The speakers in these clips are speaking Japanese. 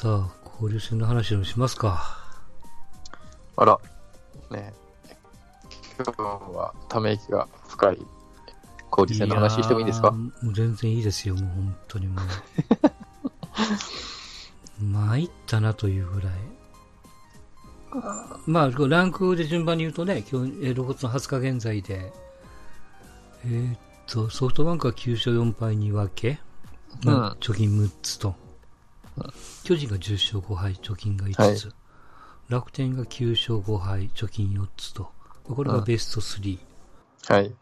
さあ、交流戦の話でもしますか。あら、ね。今日はため息が深い交流戦の話してもいいですか？もう全然いいですよ、もう本当にもう。参ったなというぐらい。まあ、ランクで順番に言うとね、今日、えー6月の20日現在で、えーっと、ソフトバンクは9勝4敗2分け、まあうん。貯金6つと、巨人が10勝5敗、貯金が5つ、楽天が9勝5敗、貯金4つと、これがベスト3。はい。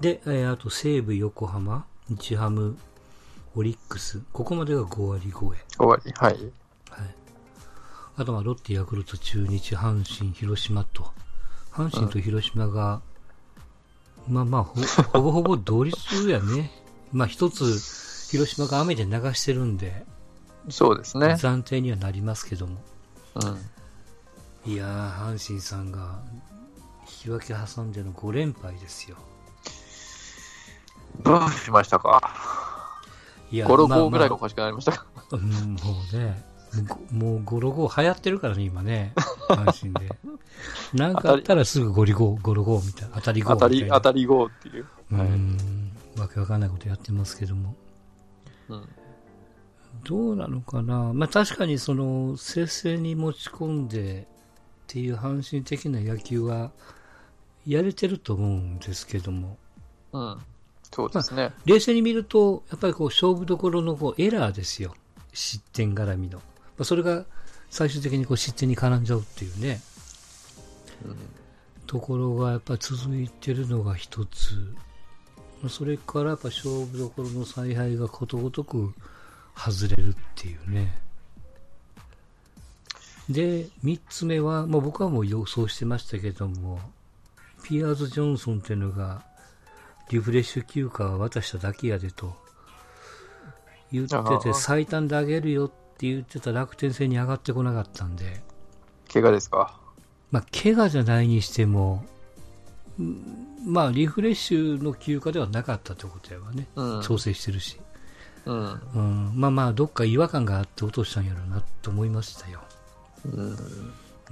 で、えーあと西武、横浜、日ハム、オリックス、ここまでが5割超え。終わり。はい。はい。あとはロッテ、ヤクルト、中日、阪神、広島と。阪神と広島が、まあまあほ、ほぼほぼ同率やね。まあ一つ、広島が雨で流してるんで、そうですね。暫定にはなりますけども。うん。いやー、阪神さんが、引き分け挟んでの5連敗ですよ。どうしましたか？いや5、6まあ号ぐらいまあがおかしくなりましたか？うんもうね、もうゴロゴ流行ってるからね、今ね、阪神で。なんかあったらすぐゴリゴ、ゴロゴみたいな、当たりゴ当たり、みたいな。当たり号っていう。うはいん、わけわかんないことやってますけども。うん。どうなのかな？まあ確かにその、接戦に持ち込んでっていう阪神的な野球は、やれてると思うんですけども。うん。そうですね。冷静に見ると、やっぱりこう勝負どころのこうエラーですよ。失点絡みの。まあ、それが最終的にこう失点に絡んじゃうっていうね、うんところがやっぱり続いてるのが一つ。まあそれからやっぱ勝負どころの采配がことごとく外れるっていうね。で、三つ目は、まあ、僕はもう予想してましたけども、ピアーズ・ジョンソンっていうのが、リフレッシュ休暇は渡しただけやでと言ってあて、あ最短であげるよって言ってた楽天戦に上がってこなかったんで、怪我ですか？まあ、怪我じゃないにしても、んまあ、リフレッシュの休暇ではなかったってことやわね。うん。調整してるし。うん。うん、まあまあ、どっか違和感があって落としたんやろうなと思いましたよ。うん。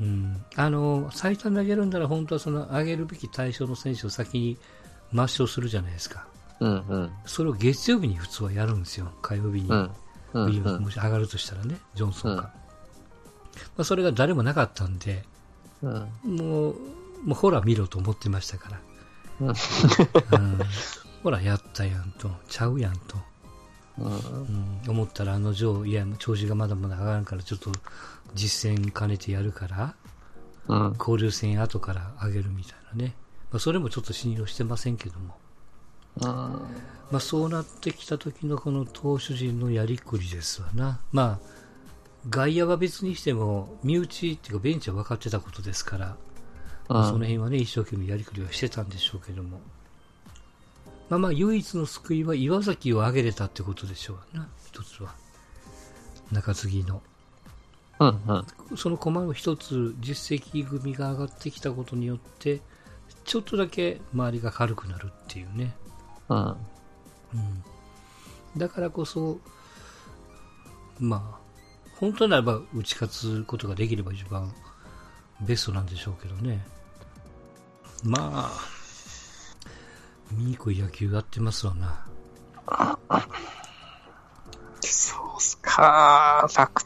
うん。あの、最短で上げるんなら、本当はその上げるべき対象の選手を先に抹消するじゃないですか。うん。うん。それを月曜日に普通はやるんですよ。火曜日に。うん。うん。ウィリアムズもし上がるとしたらね、ジョンソンが。まあ、それが誰もなかったんで、うん。もう、もうほら見ろと思ってましたから。うんうんほら、やったやんと、ちゃうやんと、うん。うん思ったら、あの女いや、調子がまだまだ上がらんから、ちょっと実践兼ねてやるから、うん。交流戦後から上げるみたいなね。まあ、それもちょっと信用してませんけども。まあ、そうなってきた時のこの投手陣のやりくりですわな。まあ、外野は別にしても、身内っていうかベンチは分かってたことですから、まあその辺はね、一生懸命やりくりはしてたんでしょうけども。まあまあ、唯一の救いは岩崎を上げれたってことでしょうな、一つは。中継ぎの。うん。うん。その駒を一つ実績組が上がってきたことによって、ちょっとだけ周りが軽くなるっていうね。うん。うん。だからこそ、まあ、本当ならば打ち勝つことができれば一番ベストなんでしょうけどね。まあ、見にくい野球やってますわな。そうっすか。楽、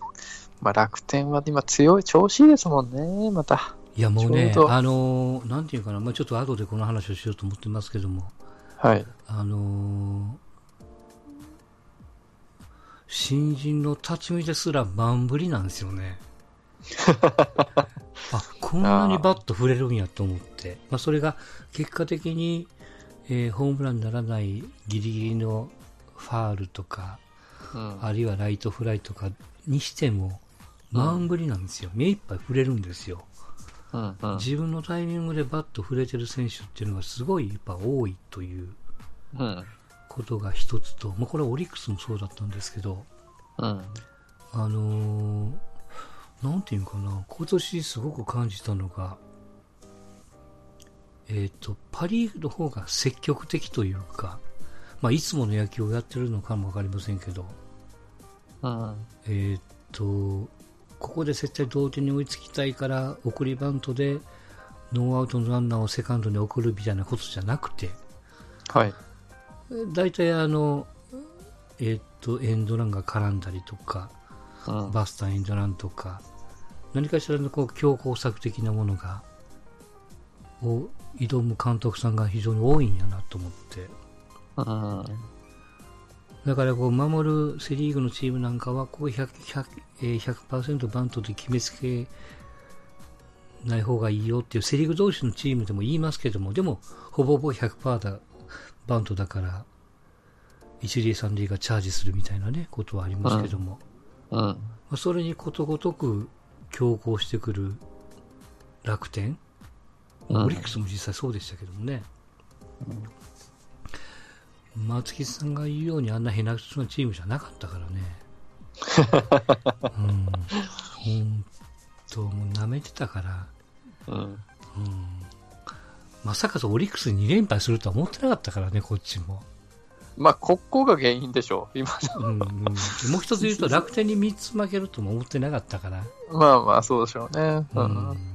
まあ楽天は今強い、調子いいですもんね、また。いやもうねあのーなんていうかな、まあ、ちょっと後でこの話をしようと思ってますけども、はい。あのー新人の立ち見ですら満振りなんですよね。あ、こんなにバット振れるんやと思って。まあ、それが結果的に、えーホームランにならないギリギリのファールとか、うん。あるいはライトフライとかにしても、満振りなんですよ。目いっぱい振れるんですよ。うん。うん。自分のタイミングでバット振れてる選手っていうのがすごいやっぱ多いといううん。ことが一つと、まあ、これはオリックスもそうだったんですけど、うん。あのーなんていうのかな、今年すごく感じたのが、えっ、と、パリーグの方が積極的というか、まあ、いつもの野球をやってるのかもわかりませんけど、うん。えっ、と、ここで絶対同点に追いつきたいから送りバントでノーアウトのランナーをセカンドに送るみたいなことじゃなくてはい。大体あの、えーっとエンドランが絡んだりとかうん。バスターエンドランとか何かしらのこう強攻策的なものがを挑む監督さんが非常に多いんやなと思ってうん。だからこう守るセ・リーグのチームなんかはここ 100%, 100, えー100バントで決めつけない方がいいよっていうセ・リーグ同士のチームでも言いますけどもでもほぼほぼ100%だバントだから一塁三塁がチャージするみたいなねことはありますけども、うん。まあそれにことごとく強行してくる楽天、オリックスも実際そうでしたけどもね、松木さんが言うようにあんな変なチームじゃなかったからね。うん。本当、もう舐めてたから、うん。うん。まさかとオリックスに2連敗するとは思ってなかったからね、こっちも。まあ、ここが原因でしょう。今の。うんうん、もう一つ言うと楽天に3つ負けるとも思ってなかったから。まあまあ、そうでしょうね。ううんん。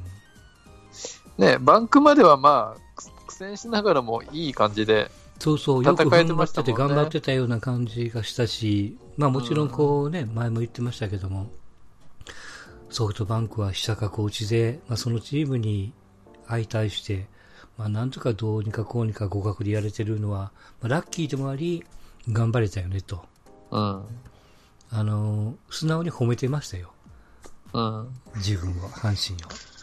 ね、バンクまではまあ、苦戦しながらもいい感じで、そうそう、よく戦えて踏ん張ってて頑張ってたような感じがしたし、まあもちろんこうね、前も言ってましたけども、ソフトバンクは久か落ちで、まあそのチームに相対して、まあなんとかどうにかこうにか互角でやれてるのは、まあ、ラッキーでもあり、頑張れたよねと。うん。あの、素直に褒めてましたよ。うん。自分は、阪神を。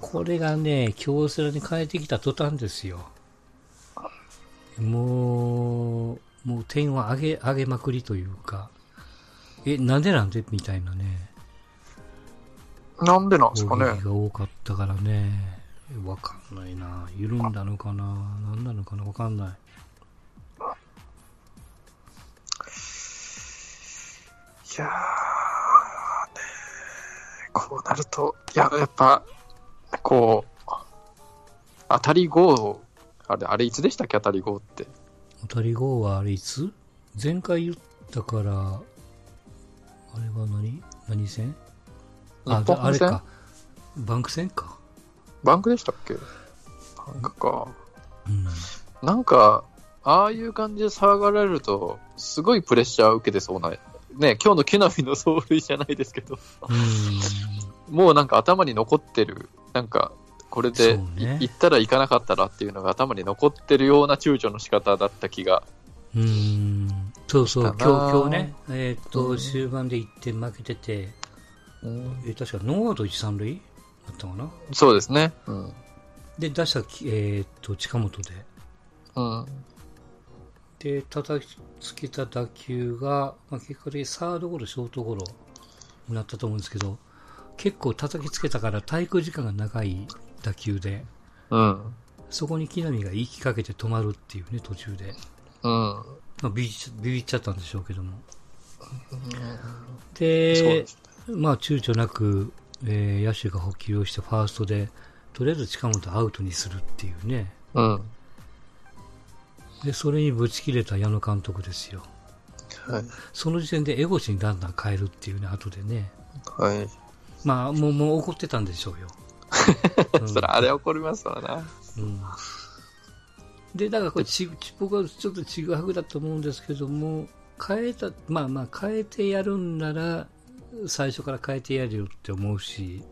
これがね、京セラに変えてきた途端ですよ。もう、もう点を上げ、上げまくりというか、え、なんでなんで？みたいなね、なんでなんです攻かね？撃が多かったからね、わかんないな。緩んだのかな？なんなのかな？わかんない。いやー、ねこうなると、いや、やっぱ、こう、当たり5、あれ、あれいつでしたっけ、当たり5って。当たり号はあれいつ？前回言ったから、あれは何？何戦あ、あれか。バンク戦か。バンクでしたっけ？バンクか。うん。なんか、ああいう感じで騒がれると、すごいプレッシャーを受けてそうな、ね、今日の木浪の 走塁じゃないですけど、うん。もうなんか頭に残ってる、なんか、これで、行ったら行かなかったらっていうのが頭に残ってるような躊躇の仕方だった気が。うーんそうそう、今日今日ね、えーっと、うん終盤で1点負けてて、えー確かノーアウト1、3塁？だったかな？そうですね。うん。で、出したき、えーっと、近本で。うん。で、叩きつけた打球が、まあ、結果的にサードゴロ、ショートゴロになったと思うんですけど、結構叩きつけたから滞空時間が長い打球で、うん。そこに木浪が言いきかけて止まるっていうね、途中で。うん。まあ、ビビっちゃビビったんでしょうけども。でで、すまあ、躊躇なく、えー野手が補給をしてファーストで、とりあえず近本アウトにするっていうね。うん。で、それにぶち切れた矢野監督ですよ。はい。その時点でエゴシにランナー変えるっていうね、後でね。はい。まあ、もう、もう怒ってたんでしょうよ。うんそれ、あれ怒りますわな。うんで、だからこれち、ち僕はちょっとちぐはぐだと思うんですけども、変えた、まあまあ、変えてやるんなら、最初から変えてやるよって思うし、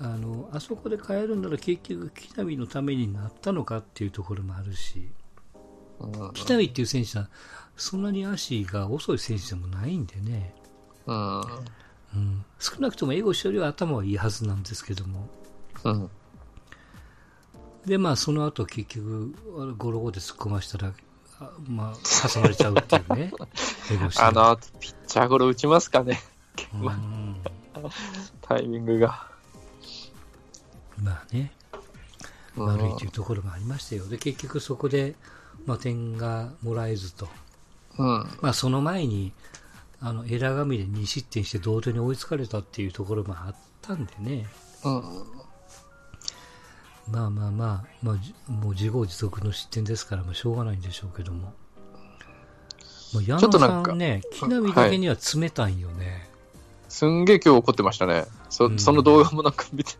あの、あそこで変えるんなら結局、木浪のためになったのかっていうところもあるし、うん。木浪っていう選手は、そんなに足が遅い選手でもないんでね、うん。うん、少なくともエゴシよりは頭はいいはずなんですけども、うん。で、まあ、その後結局、ゴロゴロで突っ込ましたら、あまあ、挟まれちゃうっていうね。あの、ピッチャーゴロ打ちますかね。うんタイミングが。まあね、うん悪いというところもありましたよ。で、結局そこで、まあ、点がもらえずと。うん。まあ、その前に、あの、エラー紙で2失点して同点に追いつかれたっていうところもあったんでね。うん。まあまあまあ、まあ、じもう自業自得の失点ですから、まあ、しょうがないんでしょうけども。もう矢ちょっと野なんかさんね、木浪だけには冷たいよね。すんげえ今日怒ってましたね。そ,、うんその動画もなんか見て、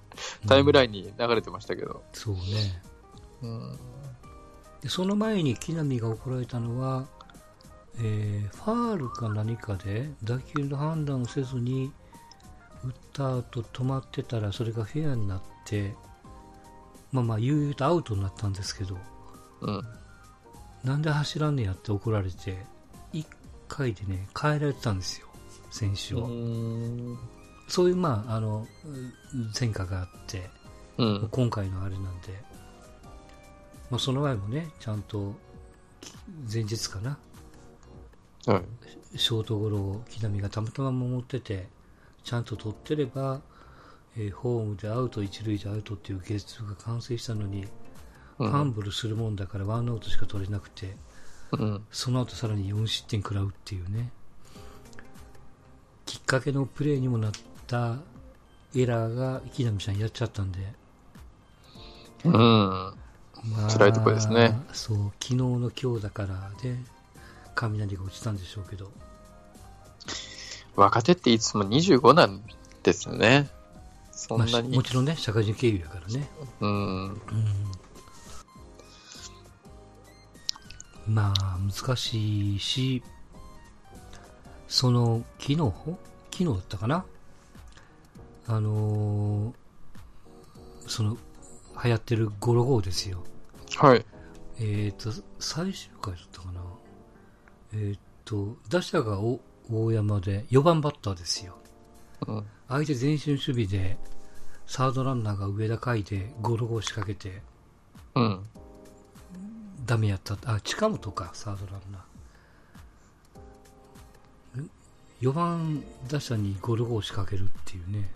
タイムラインに流れてましたけど。そうね。うん。でその前に木浪が怒られたのは、えーファールか何かで打球の判断をせずに打った後止まってたらそれがフェアになって、まあまあ悠々とアウトになったんですけど、うん。なんで走らんねやって怒られて、1回でね、変えられてたんですよ、選手を。うん。そういう、まあ、あの、う前科があって、うん。今回のあれなんで、まあ、その前もね、ちゃんと、き前日かな、はい。ショートゴロを木浪がたまたま守ってて、ちゃんと取ってれば、えーホームでアウト、一塁でアウトっていうゲートが完成したのに、うんファンブルするもんだからワンアウトしか取れなくて、うん。その後さらに4失点食らうっていうね、きっかけのプレーにもなったエラーが木浪さんやっちゃったんで、うん。まあ辛いとこですね。そう、昨日の今日だからで、雷が落ちたんでしょうけど、若手っていつも25なんですね。そんまあなに。もちろんね、社会人経由やからね。うん。うんまあ、難しいし、その、昨日？昨日だったかな？あのーその、流行ってるゴロゴーですよ。はい。えっ、と、最終回だったかな？えっ、と、打者がお大山で4番バッターですよ。うん。相手前進守備で、サードランナーが上田海でゴロゴー仕掛けて、うん。ダメやった。あ、近本か、サードランナー。ん4番打者にゴルゴを仕掛けるっていうね。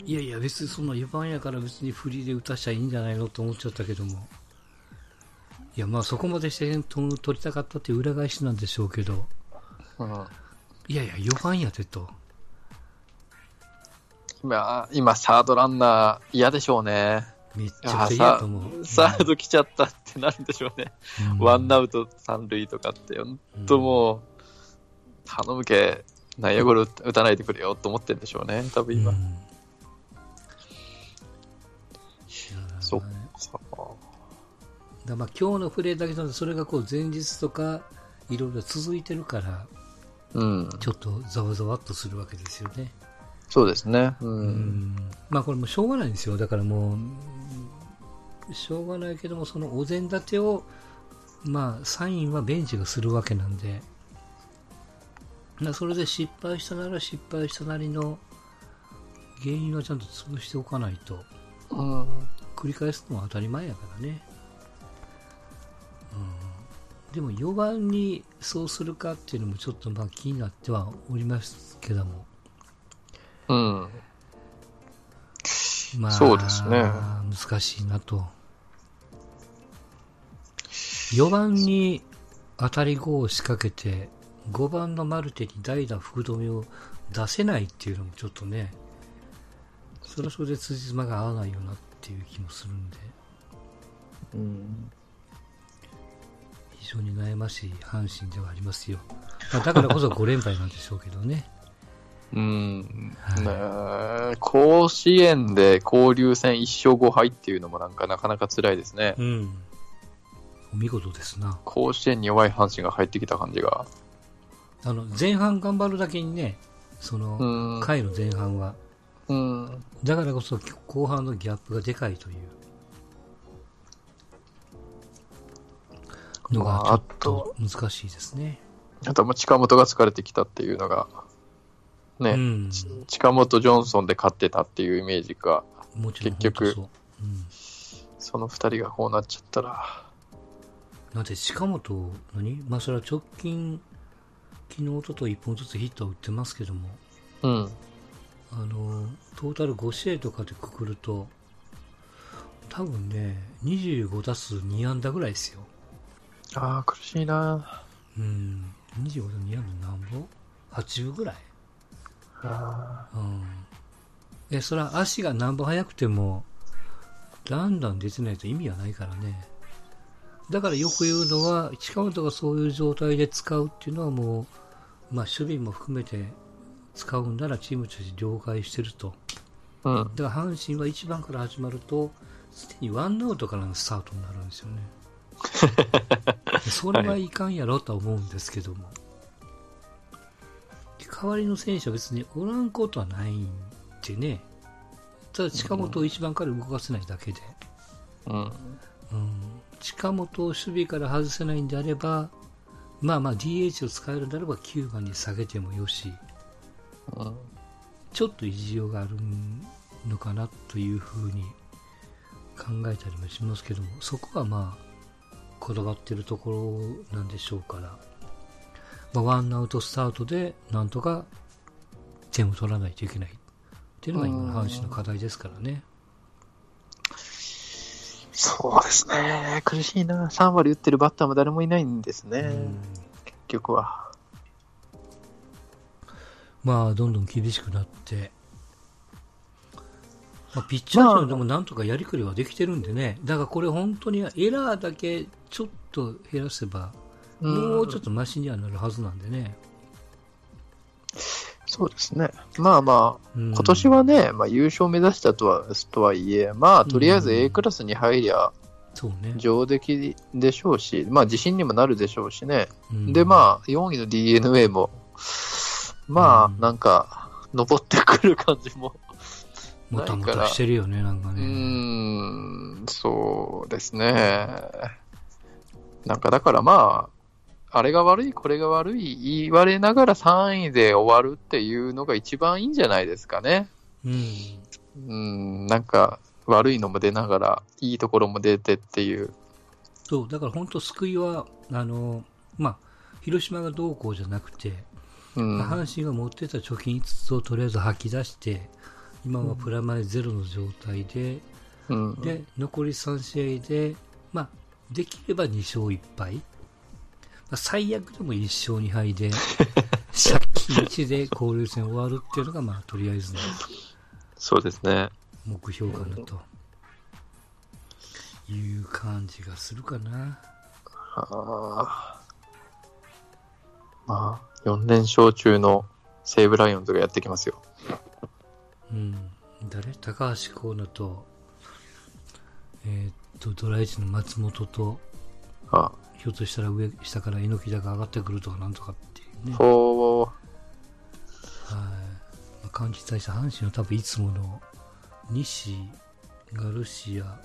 いやいや、別にそんな4番やから別にフリーで打たしちゃいいんじゃないのと思っちゃったけども。いや、まあそこまでして点取りたかったっていう裏返しなんでしょうけど、うん。いやいや、4番やでと。今、今、サードランナー嫌でしょうね。めっちゃ嫌と思う。サード来ちゃったってなるんでしょうね。うんワンアウト三塁とかって、本当もう、頼むけ、内野ゴロ打たないでくれよと思ってるんでしょうね、多分今。うんそっまあ今日のプレーだけじゃなくてそれがこう前日とかいろいろ続いてるからうん。ちょっとざわざわっとするわけですよね。そうですね。う。うんんまあこれもうしょうがないんですよ。だからもうしょうがないけどもそのお膳立てをまあサインはベンチがするわけなんでなそれで失敗したなら失敗したなりの原因はちゃんと潰しておかないとうん。繰り返すのは当たり前やからね。うん、でも4番にそうするかっていうのもちょっとまあ気になってはおりますけども。うん。まあ、そうですね難しいなと。4番に当たり5を仕掛けて、5番のマルテに代打福留を出せないっていうのもちょっとね、それはそれで辻褄が合わないよなっていう気もするんで、うん。非常に悩ましい阪神ではありますよ。まあだからこそ5連敗なんでしょうけどね。うん。はい甲子園で交流戦1勝5敗っていうのもなんかなかなか辛いですね。うん。お見事ですな。甲子園に弱い阪神が入ってきた感じが。あの、前半頑張るだけにね、その、うん。回の前半は、うん。だからこそ後半のギャップがでかいというのがちょっと難しいですね。あと近本が疲れてきたっていうのが、ね、うん。ち近本、ジョンソンで勝ってたっていうイメージが、結局そう。うん。その二人がこうなっちゃったら、だって近本、何？まあそれは直近、昨日、おととい1本ずつヒットは打ってますけども、うん。あの、トータル5試合とかでくくると、多分ね、25打数2安打ぐらいですよ。ああ、苦しいな。うん。25打数2安打何本 ?80 ぐらいあうん。え、それは足が何本速くても、だんだん出てないと意味はないからね。だからよく言うのは、近本がそういう状態で使うっていうのはもう、まあ、守備も含めて使うんならチームとして了解してると。うん。だから阪神は1番から始まると、すでにワンアウトからのスタートになるんですよね。で それはいかんやろとは思うんですけども。代わりの選手は別におらんことはないんでね。ただ近本を1番から動かせないだけで。うん。うん、近本を守備から外せないんであれば、まあまあ DH を使えるならば9番に下げてもよし、うん。ちょっと意地ようがあるのかなというふうに考えたりもしますけども、そこはまあ、こだわってるところなんでしょうから、まあ、ワンアウトスタートでなんとか点を取らないといけないっていうのが今の阪神の課題ですからね。そうですね。苦しいな。3割打ってるバッターも誰もいないんですね。うん結局は。まあ、どんどん厳しくなって、まあ、ピッチャー陣でもなんとかやりくりはできてるんでね、だからこれ本当にエラーだけちょっと減らせば、もうちょっとマシにはなるはずなんでね。そうですね。まあまあ、うん今年はね、まあ、優勝目指したとはとはいえ、まあ、とりあえず A クラスに入りゃそうね。上出来でしょうし、まあ、自信にもなるでしょうしね。うんで、まあ、4位の DNA も、まあ、うんなんか、登ってくる感じも。もたもたしてるよね、なんかね。ん、そうですね。なんか、だからまあ、あれが悪い、これが悪い言われながら3位で終わるっていうのが一番いいんじゃないですかね。うん。うん、なんか、悪いのも出ながら、いいところも出てっていう。そう、だから本当救いは、あの、まあ、広島がどうこうじゃなくて、阪神が持ってた貯金5つをとりあえず吐き出して、今はプラマイゼロの状態で、うん、で、残り3試合で、まあ、できれば2勝1敗。まあ、最悪でも1勝2敗で、借金1で交流戦終わるっていうのが、まあ、とりあえずのそうですね。目標かなと。いう感じがするかな。あーまあ、4連勝中の西武ライオンズがやってきますよ。うん。誰？高橋光成と、えーっと、ドライチの松本と、あひょっとしたら上、下から猪木田が上がってくるとかなんとかっていうね。はい。ほまあ、感じたいし、阪神は多分いつもの西、ガルシア、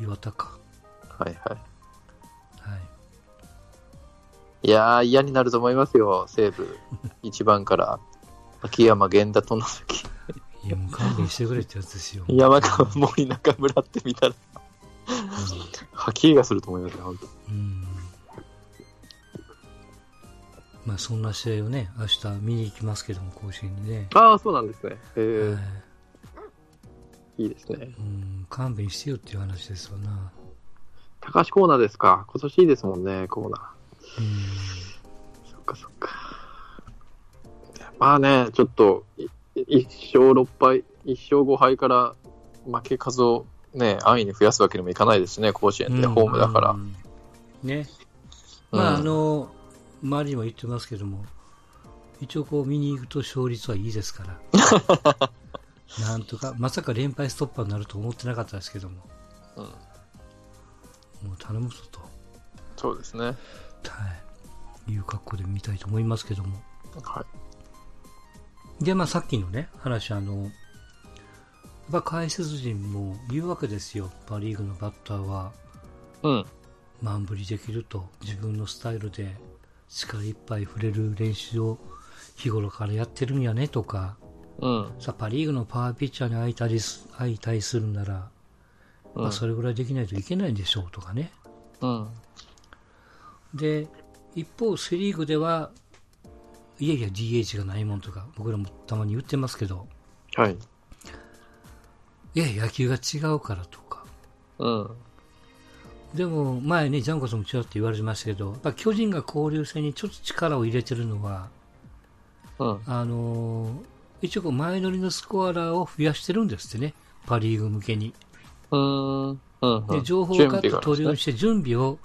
岩田か。ーはいははい。い。いやー、嫌になると思いますよ、西武。1番から。秋山、源田、外崎。いや、もう勘弁してくれってやつですよ。山川、森中村って見たら、吐き気がすると思いますよ、本当うん。うんまあ、そんな試合をね、明日見に行きますけども、甲子園にね。ああ、そうなんですね。えはいいいですね。うん、勘弁してよっていう話ですわな。高橋コーナーですか。今年いいですもんね、コーナー。うん。そっかそっか。まあね、ちょっと、い一勝6敗、一勝5敗から負け数をね、安易に増やすわけにもいかないですしね、甲子園ってホームだからう。んね。うんまあ、あの、周りにも言ってますけども、一応こう見に行くと勝率はいいですから。なんとか、まさか連敗ストッパーになると思ってなかったですけども、うんもう頼むぞと、そうですね。はい、いう格好で見たいと思いますけども。はい。で、まあさっきのね、話、あの、やっぱ解説陣も言うわけですよ。パリーグのバッターは、うん。満振りできると自分のスタイルで力いっぱい触れる練習を日頃からやってるんやねとかうん。さパ・リーグのパワーピッチャーに相対す相対するなら、うんまあ、それぐらいできないといけないんでしょうとかねうん。で一方セ・リーグではいやいや DH がないもんとか僕らもたまに言ってますけどはい。いや野球が違うからとかうん。でも前ねジャンコさんもちらっと言われてましたけどや巨人が交流戦にちょっと力を入れてるのはうん。あのー一応こう前乗りのスコアラーを増やしてるんですってね、パ・リーグ向けに。うん。うん。で情報を準か備があるんですね取り寄して準備を、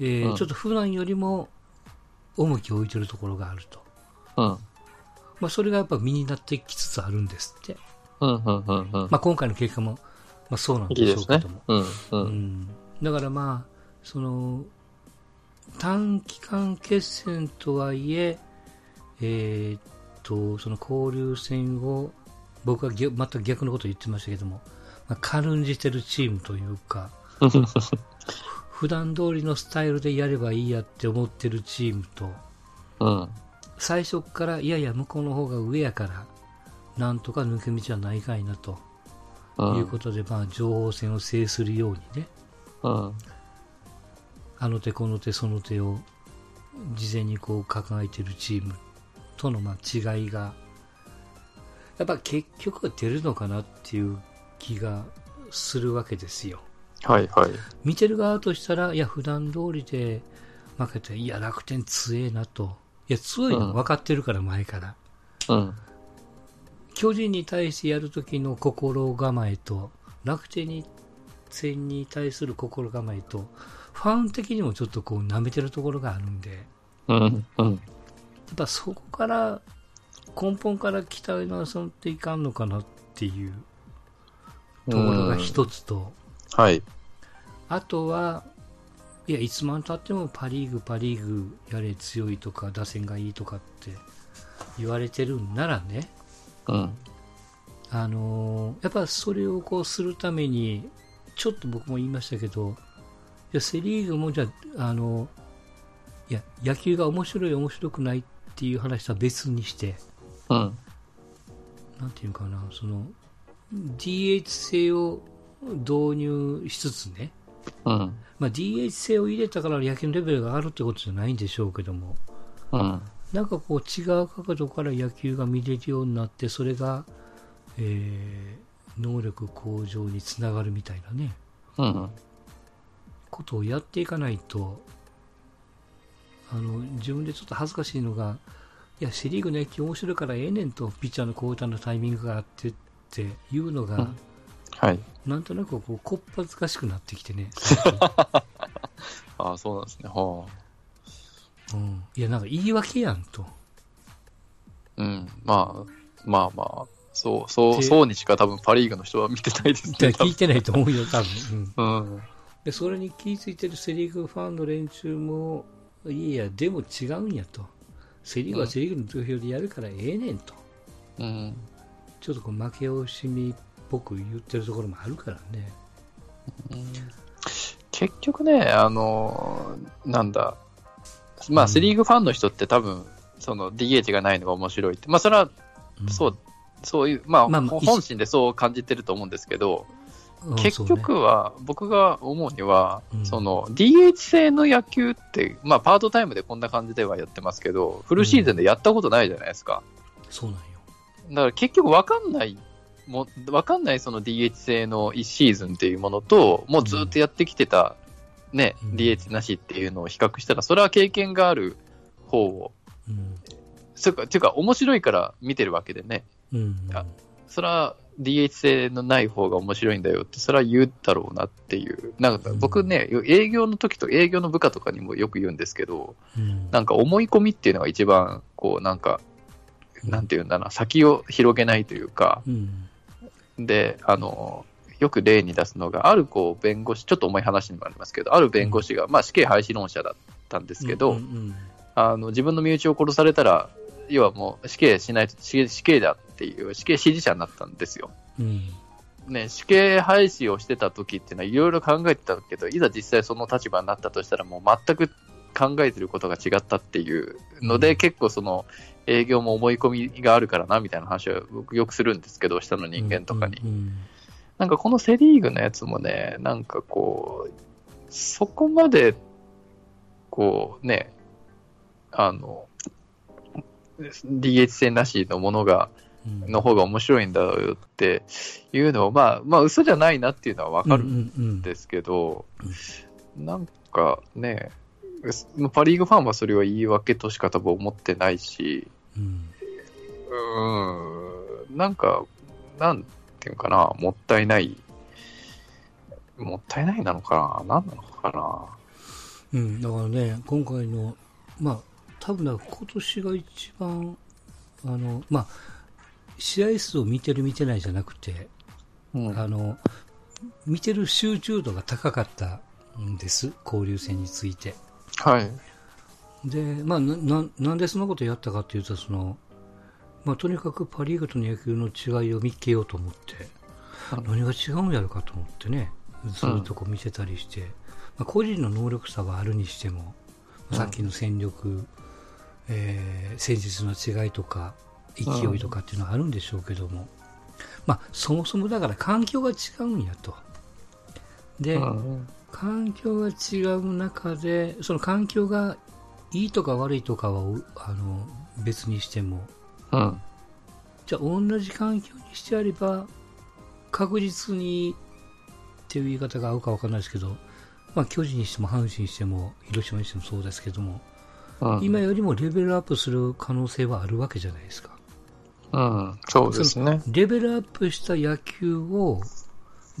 えーうんちょっと普段よりも重きを置いてるところがあると。うん。まあ、それがやっぱ身になってきつつあるんですって。うん、うん、うん、うん。まあ、今回の結果も、まあ、そうなんいいでしょうけども。。うん、う。うんん。だからまあ、その、短期間決戦とはいえ、えーっと、その交流戦を、僕は逆全く逆のことを言ってましたけども、まあ、軽んじてるチームというか、普段通りのスタイルでやればいいやって思ってるチームと、うん。最初からいやいや向こうの方が上やから、なんとか抜け道はないかいなとうん。いうことで、まあ情報戦を制するようにね、うん。あの手この手その手を事前にこう抱えてるチームとのまあ違いが、やっぱ結局は出るのかなっていう気がするわけですよ。はい、はい。見てる側としたら、いや、普段通りで負けて、いや、楽天強えなと。いや、強いの分かってるから、前から。うん。巨人に対してやるときの心構えと、楽天に戦に対する心構えと、ファン的にもちょっとこう舐めてるところがあるんで、うん。うん。やっぱそこから、根本から鍛え直さっていかんのかなっていうところが一つと、はい。あとは、いや、いつまでたってもパ・リーグ、パ・リーグやれ強いとか、打線がいいとかって言われてるんならね、うん。あのーやっぱそれをこうするために、ちょっと僕も言いましたけど、いや、セ・リーグもじゃあ、あのいや、野球が面白い、面白くないっていう話とは別にして、うん。なんていうかな、その、DH 制を導入しつつね、うん。まあ、DH 制を入れたから野球のレベルが上がるってことじゃないんでしょうけども、うん。なんかこう違う角度から野球が見れるようになって、それが、えー能力向上につながるみたいなね、うん。ことをやっていかないと、あの、自分でちょっと恥ずかしいのが、いや、セリーグの野球面白いからええねんと、ピッチャーの交代のタイミングがあってっていうのが、うんはい。なんとなくこう、こっぱずかしくなってきてね。ああ、そうなんですね。はうん、いや、なんか言い訳やんと。あ。うん。まあ、まあまあ、そう、そう、でそうにしか多分パリーグの人は見てないですね。多聞いてないと思うよ、多分。うん分うん。で、それに気づいてるセリーグファンの連中も、いや、でも違うんやと。セリーグはセリーグの投票でやるからええねんと。うん。ちょっとこう負け惜しみっぽく言ってるところもあるからね。結局ね、あの、なんだ、まあ、うん。セ・リーグファンの人って多分、その DH がないのが面白いって、まあ、それは、そう、そういう、まあ、まあまあ本心でそう感じてると思うんですけど、うん結局は、僕が思うには、うん。その DH 制の野球って、まあ、パートタイムでこんな感じではやってますけど、フルシーズンでやったことないじゃないですか。そうなんよ。だから結局わかんない、もわかんないその DH 制の1シーズンっていうものと、もうずっとやってきてた、ね、うん DH なしっていうのを比較したら、それは経験がある方を、うん。それか、っていうか面白いから見てるわけでね、うん。あそれは DH 制のない方が面白いんだよって、それは言うだろうなっていう。なんか僕ね、営業の時と営業の部下とかにもよく言うんですけど、うん。なんか思い込みっていうのが一番、こうなんか、なんていうんだな、先を広げないというか、うん。で、あの、よく例に出すのが、あるこう弁護士、ちょっと重い話にもなりますけど、ある弁護士が、まあ死刑廃止論者だったんですけど、うんうんあの自分の身内を殺されたら、要はもう死刑しないと死刑死刑だっていう死刑支持者になったんですよ。うん。ね、死刑廃止をしてた時っていうのはいろいろ考えてたけど、いざ実際その立場になったとしたらもう全く考えてることが違ったっていうので、うん結構その営業も思い込みがあるからなみたいな話は僕よくするんですけど、下の人間とかに。うんなんかこのセリーグのやつもね、なんかこう、そこまで、こうね、あの、DH 戦なしのものが、うん。の方が面白いんだよっていうのは、まあ、まあ、嘘じゃないなっていうのはわかるんうんうんですけど、なんかね、パ・リーグファンはそれは言い訳としか多分思ってないし、うん。うーん、なんか、なんていうかな、もったいない、もったいないなのかな、なんなのかな。うん、だからね、今回の、まあ、多分今年が一番、あの、まあ、試合数を見てる見てないじゃなくて、うん。あの、見てる集中度が高かったんです、交流戦について。はい。で、まあ、な、ななんでそんなことやったかっていうと、その、まあ、とにかくパ・リーグとの野球の違いを見っけようと思って、うん何が違うんやろかと思ってね、そういうとこ見てたりして、まあ、個人の能力差はあるにしても、うんさっきの戦力、えー戦術の違いとか、勢いとかっていうのはあるんでしょうけども、まあ、そもそもだから環境が違うんやと。で、うん。環境が違う中で、その環境がいいとか悪いとかはおあの別にしても、うん。じゃあ同じ環境にしてあれば、確実にっていう言い方が合うかわかんないですけど、まあ巨人にしても阪神にしても広島にしてもそうですけども、うん。今よりもレベルアップする可能性はあるわけじゃないですか。うん。そうですね。レベルアップした野球を、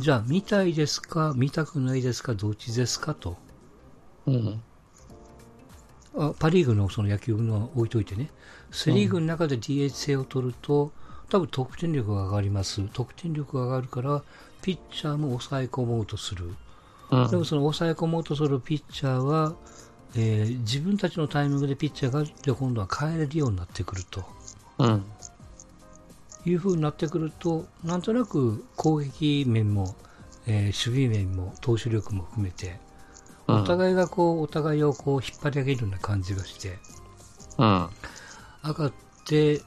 じゃあ見たいですか、見たくないですか、どっちですか？と。うん。あパ・リーグのその野球の置いといてね、セ・リーグの中で DH 制を取ると、多分得点力が上がります、得点力が上がるから、ピッチャーも抑え込もうとする、うん。でもその抑え込もうとするピッチャーは、えー自分たちのタイミングでピッチャーが今度は変えれるようになってくると。うん。いう風になってくると、なんとなく攻撃面も、えー守備面も投手力も含めて、うんお互いがこうお互いをこう引っ張り上げるような感じがして。うん。上がって、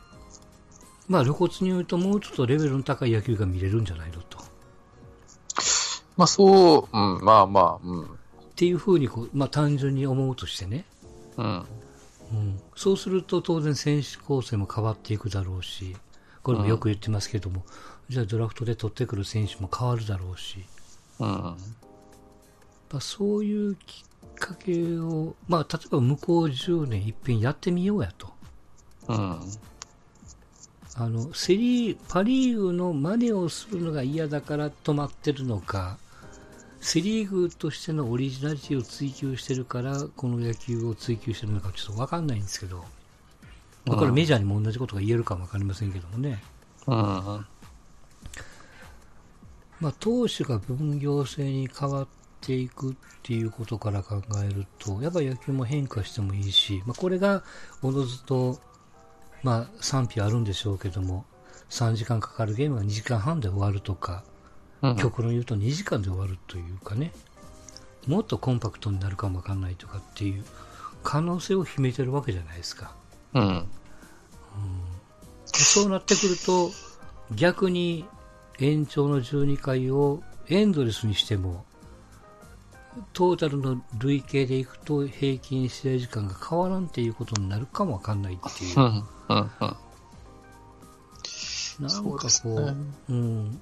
まあ、露骨に言うと、もうちょっとレベルの高い野球が見れるんじゃないのと。まあそう、うん。まあまあ、うん。っていうふうにこう、まあ、単純に思うとしてね、うん。うん、そうすると当然選手構成も変わっていくだろうし、これもよく言ってますけども、じゃあドラフトで取ってくる選手も変わるだろうし、うん。まあ、そういうきっかけを、まあ、例えば向こう10年いっぺんやってみようやと。うん。あのセリーパ・リーグの真似をするのが嫌だから止まってるのか、セ・リーグとしてのオリジナリティを追求してるから、この野球を追求してるのかちょっと分かんないんですけど、まあこれメジャーにも同じことが言えるかも分かりませんけどもね、うん。まあ、投手が分業制に変わっていくっていうことから考えると、やっぱり野球も変化してもいいし、まあ、これがおのずと、まあ、賛否あるんでしょうけども、3時間かかるゲームが2時間半で終わるとか、うん。極論言うと2時間で終わるというかね、もっとコンパクトになるかもわかんないとかっていう可能性を秘めてるわけじゃないですか。うん。そうなってくると、逆に延長の12回をエンドレスにしても、トータルの累計でいくと平均試合時間が変わらんっていうことになるかもわかんないっていうう。ん。うん。うん。なんかこう、ですね。うん、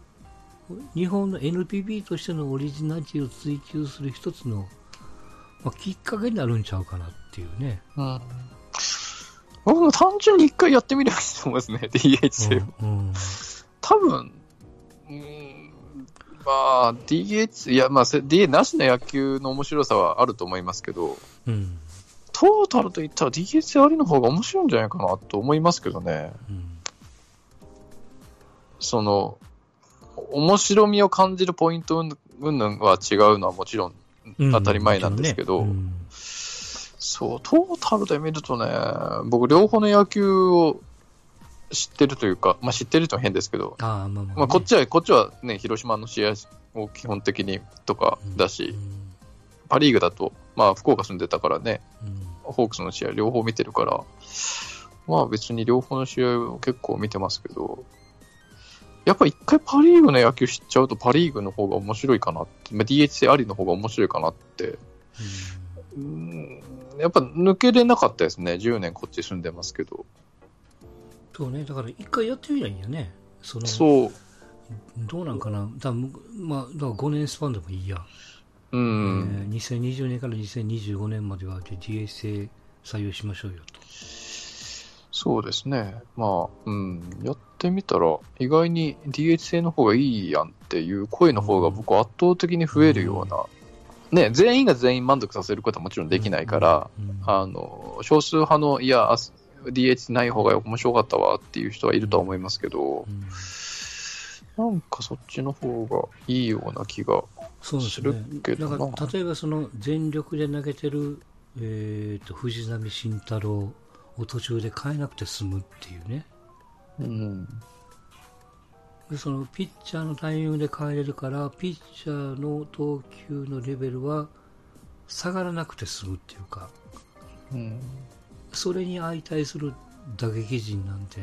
日本の NPB としてのオリジナリティを追求する一つの、まあ、きっかけになるんちゃうかなっていうね。うん。僕も単純に一回やってみればいいと思いますね、DH 制を。うんうん。多分、うん、まあ、DH、いや、まあ、せ DH なしの野球の面白さはあると思いますけど、うん。トータルといったら DH ありの方が面白いんじゃないかなと思いますけどね。うん。その、面白みを感じるポイント云々は違うのはもちろんうん当たり前なんですけど、うんそう、トータルで見るとね、僕両方の野球を知ってるというか、まあ知ってると変ですけど、ああまあまあね、まあこっちは、こっちはね、広島の試合を基本的にとかだし、うんパリーグだと、まあ福岡住んでたからね、うん。ホークスの試合両方見てるから、まあ別に両方の試合を結構見てますけど、やっぱ一回パリーグの野球知っちゃうとパリーグの方が面白いかなって、まあ、DH ありの方が面白いかなって、うんやっぱ抜けれなかったですね。10年こっち住んでますけど。そうね、だから一回やってみりゃいいんやね。そのそう。どうなんかな、多分まあ、だから5年スパンでもいいや、うえん。ー2020年から2025年までは DH 制採用しましょうよと。そうですね。まあ、うん。やってみたら、意外に DH 制の方がいいやんっていう声の方が僕は圧倒的に増えるようなね、全員が全員満足させることはもちろんできないから、うんうんあの、少数派の、いや、あ DH ない方が面白かったわっていう人はいるとは思いますけどう、んなんかそっちの方がいいような気が。すするね。けどなだから、例えばその全力で投げてる、えー、と藤浪晋太郎を途中で変えなくて済むっていうね。うん。でそのピッチャーのタイミングで変えれるから、ピッチャーの投球のレベルは下がらなくて済むっていうか、うん。それに相対する打撃陣なんて、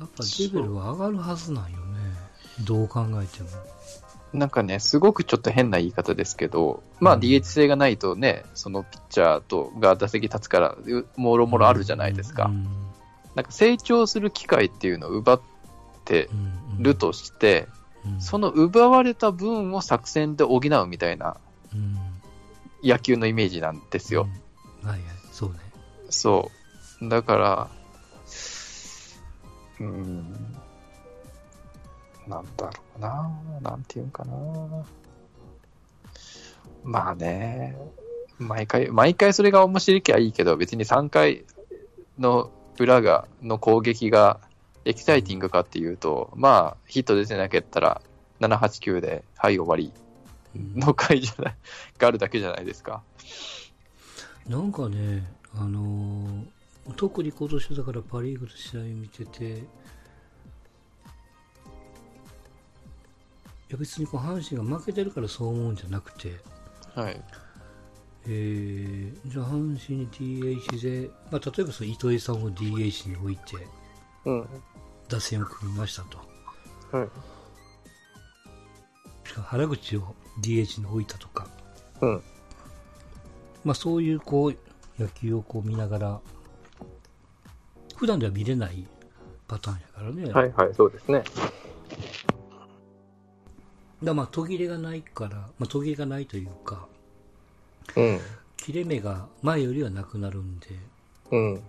やっぱレベルは上がるはずなんよね。どう考えても。なんかね、すごくちょっと変な言い方ですけど、まあうん DH 性がないとね、そのピッチャーとが打席立つから、うもろもろあるじゃないですか。うんなんか成長する機会っていうのを奪ってうんるとして、うんその奪われた分を作戦で補うみたいなうん野球のイメージなんですよ。うんはいはい、そうね。そう。だから、うーん、なんだろうな、なんていうんかな。まあね、毎回、毎回それが面白いきゃいいけど、別に3回の裏が、の攻撃がエキサイティングかっていうと、まあ、ヒット出てなかったら、7、8、9で、はい、終わりうんの回じゃない、があるだけじゃないですか。なんかね、あのー特に今年だからパ・リーグの試合見てて、いや別にこう阪神が負けてるからそう思うんじゃなくて、はい。えーじゃあ阪神に DH で、まあ、例えばその糸井さんを DH に置いてうん。打線を組みましたと。はい。しかも原口を DH に置いたとか、うん。まあ、そういうこう野球をこう見ながら普段では見れないパターンやからね、はいはい、そうですね。だまあ途切れがないから、まあ、途切れがないというかうん。切れ目が前よりはなくなるんでうん。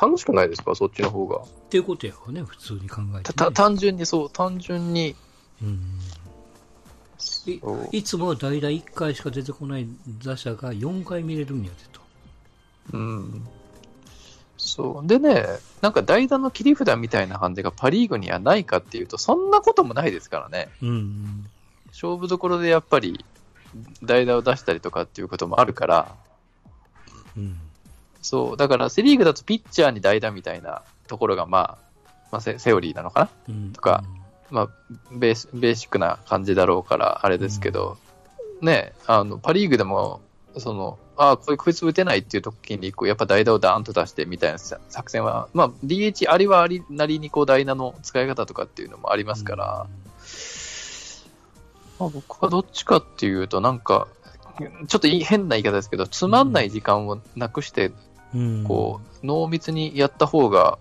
楽しくないですか、そっちの方が。っていうことやろね普通に考えて、た、ね、た単純にそう、単純に。うんいいつもは代打1回しか出てこない打者が4回見れるんやでとうん。そう。でね、なんか代打の切り札みたいな感じがパ・リーグにはないかっていうと、そんなこともないですからね。うん勝負どころでやっぱり代打を出したりとかっていうこともあるから、うんそう。だからセ・リーグだとピッチャーに代打みたいなところが、まあ、まあ、セセオリーなのかな？うん。とかまあ、ベースベーシックな感じだろうから、あれですけど、ね、あの、パリーグでも、その、ああ、こいつ打てないっていう時に、こう、やっぱ代打をダーンと出してみたいなさ作戦は、まあ、DH ありはありなりに、こう、代打の使い方とかっていうのもありますから、まあ、僕はどっちかっていうと、なんか、ちょっといい変な言い方ですけど、つまんない時間をなくして、うん。こう、濃密にやった方が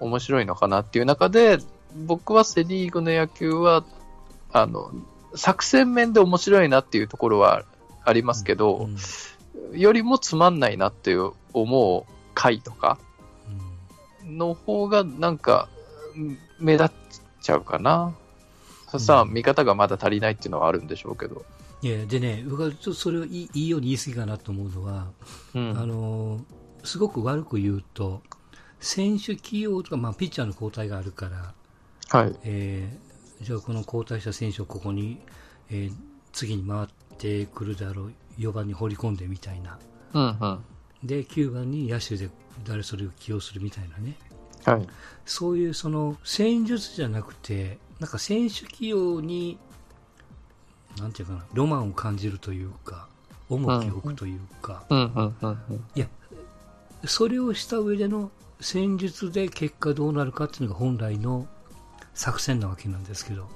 面白いのかなっていう中で、僕はセ・リーグの野球は、あの、作戦面で面白いなっていうところはありますけど、うん。よりもつまんないなっていう思う回とかうん。の方がなんかうん目立っちゃうかな。さあ、うん見方がまだ足りないっていうのはあるんでしょうけど。いやでね、僕はちょっとそれをいいいいように言い過ぎかなと思うのは、うんあのーすごく悪く言うと、選手起用とか、まあ、ピッチャーの交代があるから、はい。えーじゃあこの交代した選手をここに、えー次に回ってくるだろう、4番に放り込んでみたいな。うんうん。で、9番に野手で誰それを起用するみたいなね。はい。そういうその戦術じゃなくて、なんか選手起用に、なんていうかな、ロマンを感じるというか、重きを置くというか、うんうんうんうん。それをした上での戦術で結果どうなるかっていうのが本来の作戦なわけなんですけど、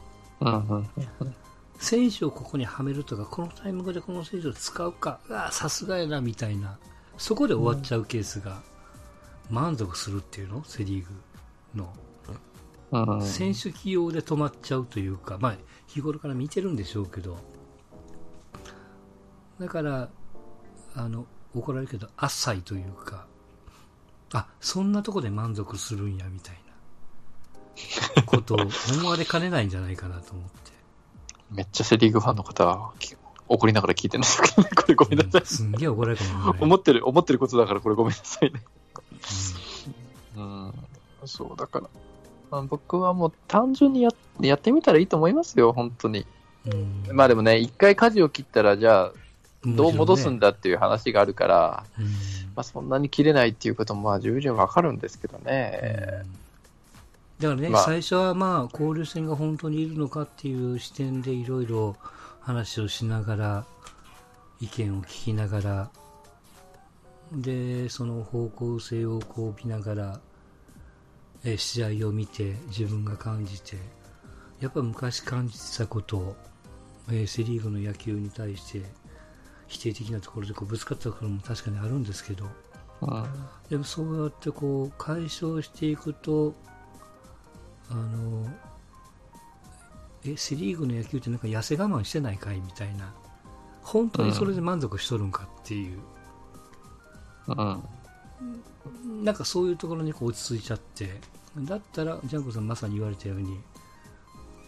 選手をここにはめるとか、このタイミングでこの選手を使うか、ああ、さすがやな、みたいな、そこで終わっちゃうケースが、満足するっていうの？セリーグの。うんうん。選手起用で止まっちゃうというか、まあ、日頃から見てるんでしょうけど、だから、あの、怒られるけど、浅いというか、あ、そんなとこで満足するんや、みたいな、ことを思われかねないんじゃないかなと思って。めっちゃセリーグファンの方、怒りながら聞いてるんですけどね、これごめんなさい。すんげえ怒られるかも、ね、思ってる、思ってることだからこれごめんなさいね。うん、うん、そう、だから、まあ、僕はもう単純にややってみたらいいと思いますよ、本当に。うん、まあでもね、一回舵を切ったら、じゃあ、どう戻すんだっていう話があるから、ね、まあ、そんなに切れないっていうこともまあ十分わかるんですけどね。だからね、まあ、最初はまあ交流戦が本当にいるのかっていう視点でいろいろ話をしながら、意見を聞きながら、で、その方向性をこう見ながら、え試合を見て自分が感じて、やっぱ昔感じてたことを、えセ・リーグの野球に対して否定的なところでこうぶつかったところも確かにあるんですけど、でもそうやってこう解消していくと、あのえセ・リーグの野球ってなんか痩せ我慢してないかいみたいな本当にそれで満足しとるんかっていう、うん、なんかそういうところにこう落ち着いちゃって。だったらジャンコさんまさに言われたように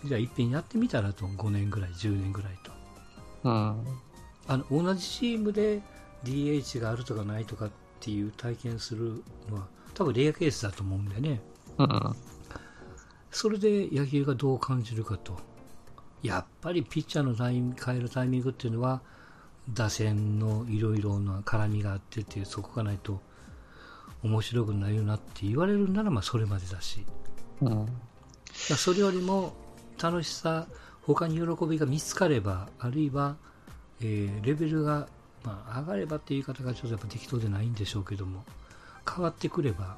じゃあいっぺんやってみたらと5年ぐらい10年ぐらいと、うん、あの同じチームで DH があるとかないとかっていう体験するのは多分レアケースだと思うんでね、うん、それで野球がどう感じるかと。やっぱりピッチャーのタイ変えるタイミングっていうのは、打線のいろいろな絡みがあってっていう、そこがないと面白くないよなって言われるなら、まあそれまでだし。うん、それよりも楽しさ、他に喜びが見つかれば、あるいは、えー、レベルが、まあ、上がればっていう言い方がちょっとやっぱ適当でないんでしょうけども、変わってくれば、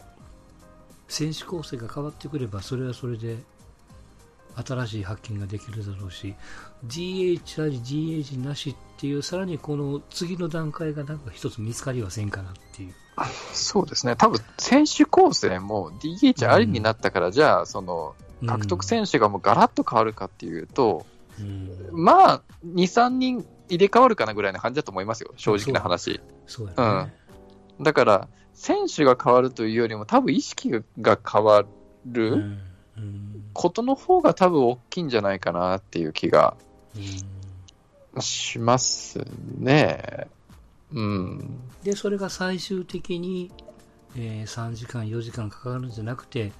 選手構成が変わってくればそれはそれで新しい発見ができるだろうし DH あり DH なしっていうさらにこの次の段階がなんか一つ見つかりはせんかなっていうそうですね。多分選手構成も DH ありになったから、うん、じゃあその獲得選手がもうガラッと変わるかっていうと、うん、まあ23人入れ替わるかなぐらいな感じだと思いますよ正直な話。そう、ね、うん、だから選手が変わるというよりも、多分意識が変わることの方が多分大きいんじゃないかなっていう気がしますね。うん、で、それが最終的に、えー、3時間、4時間かかるんじゃなくて、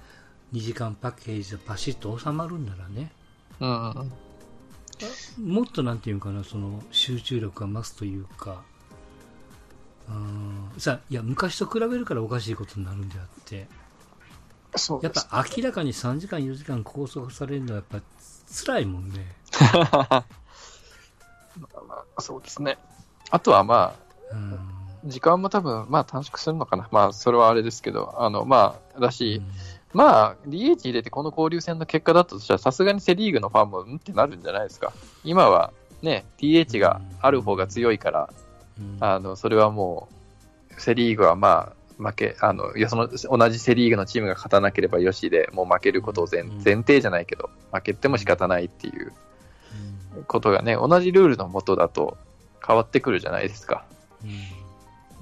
2時間パッケージでパシッと収まるんならね、うん、もっとなんていうかな、その集中力が増すというか、さいや昔と比べるからおかしいことになるんであって。そうやっぱ明らかに3時間4時間拘束されるのはやっぱ辛いもんね。まあまあそうですね。あとはまあ、うん、時間も多分まあ短縮するのかな。まあそれはあれですけどあのまあだし、うん、まあ DH 入れてこの交流戦の結果だとしたらさすがにセ・リーグのファンもうんってなるんじゃないですか。今はね DH がある方が強いから、うん。あの、それはもう、セリーグはまあ、負け、あの、いや、その、同じセリーグのチームが勝たなければよしで、もう負けることを前,、前提じゃないけど、負けても仕方ないっていうことがね、同じルールのもとだと変わってくるじゃないですか。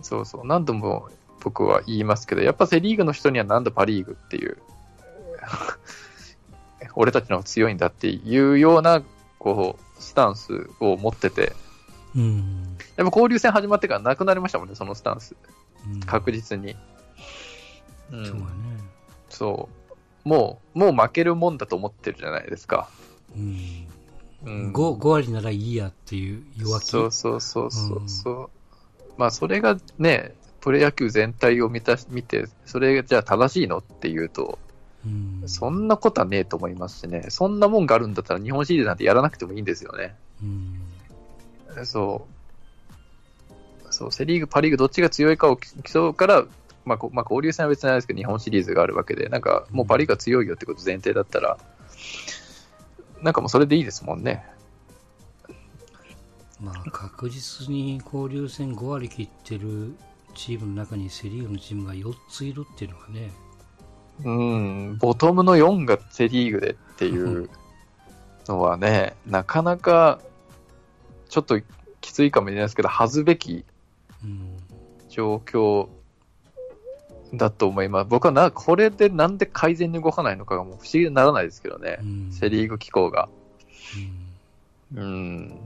そうそう、何度も僕は言いますけど、やっぱセリーグの人にはなんだパリーグっていう、俺たちの方が強いんだっていうような、こう、スタンスを持ってて、うん、でも交流戦始まってからなくなりましたもんね、そのスタンス。うん、確実に。うん、そうね。そう。もう、もう負けるもんだと思ってるじゃないですか。うん。うん、5, 5割ならいいやっていう弱気。そうそうそうそうそう、うん、まあ、それがね、プロ野球全体を見た見て、それがじゃあ正しいのっていうと、うん、そんなことはねえと思いますしね、そんなもんがあるんだったら日本シリーズなんてやらなくてもいいんですよね。うん、そう。そう、セ・リーグ、パ・リーグどっちが強いかを競うから、まあ、まあ、交流戦は別にないですけど、日本シリーズがあるわけで、なんかもうパ・リーグが強いよってこと前提だったら、なんかもうそれでいいですもんね。まあ、確実に交流戦5割切ってるチームの中にセ・リーグのチームが4ついるっていうのがね。うん、ボトムの4がセ・リーグでっていうのはね、なかなかちょっときついかもしれないですけど、恥ずべき状況だと思います。僕はな、これでなんで改善に動かないのかがもう不思議にならないですけどね。うん、セリーグ機構が。うん。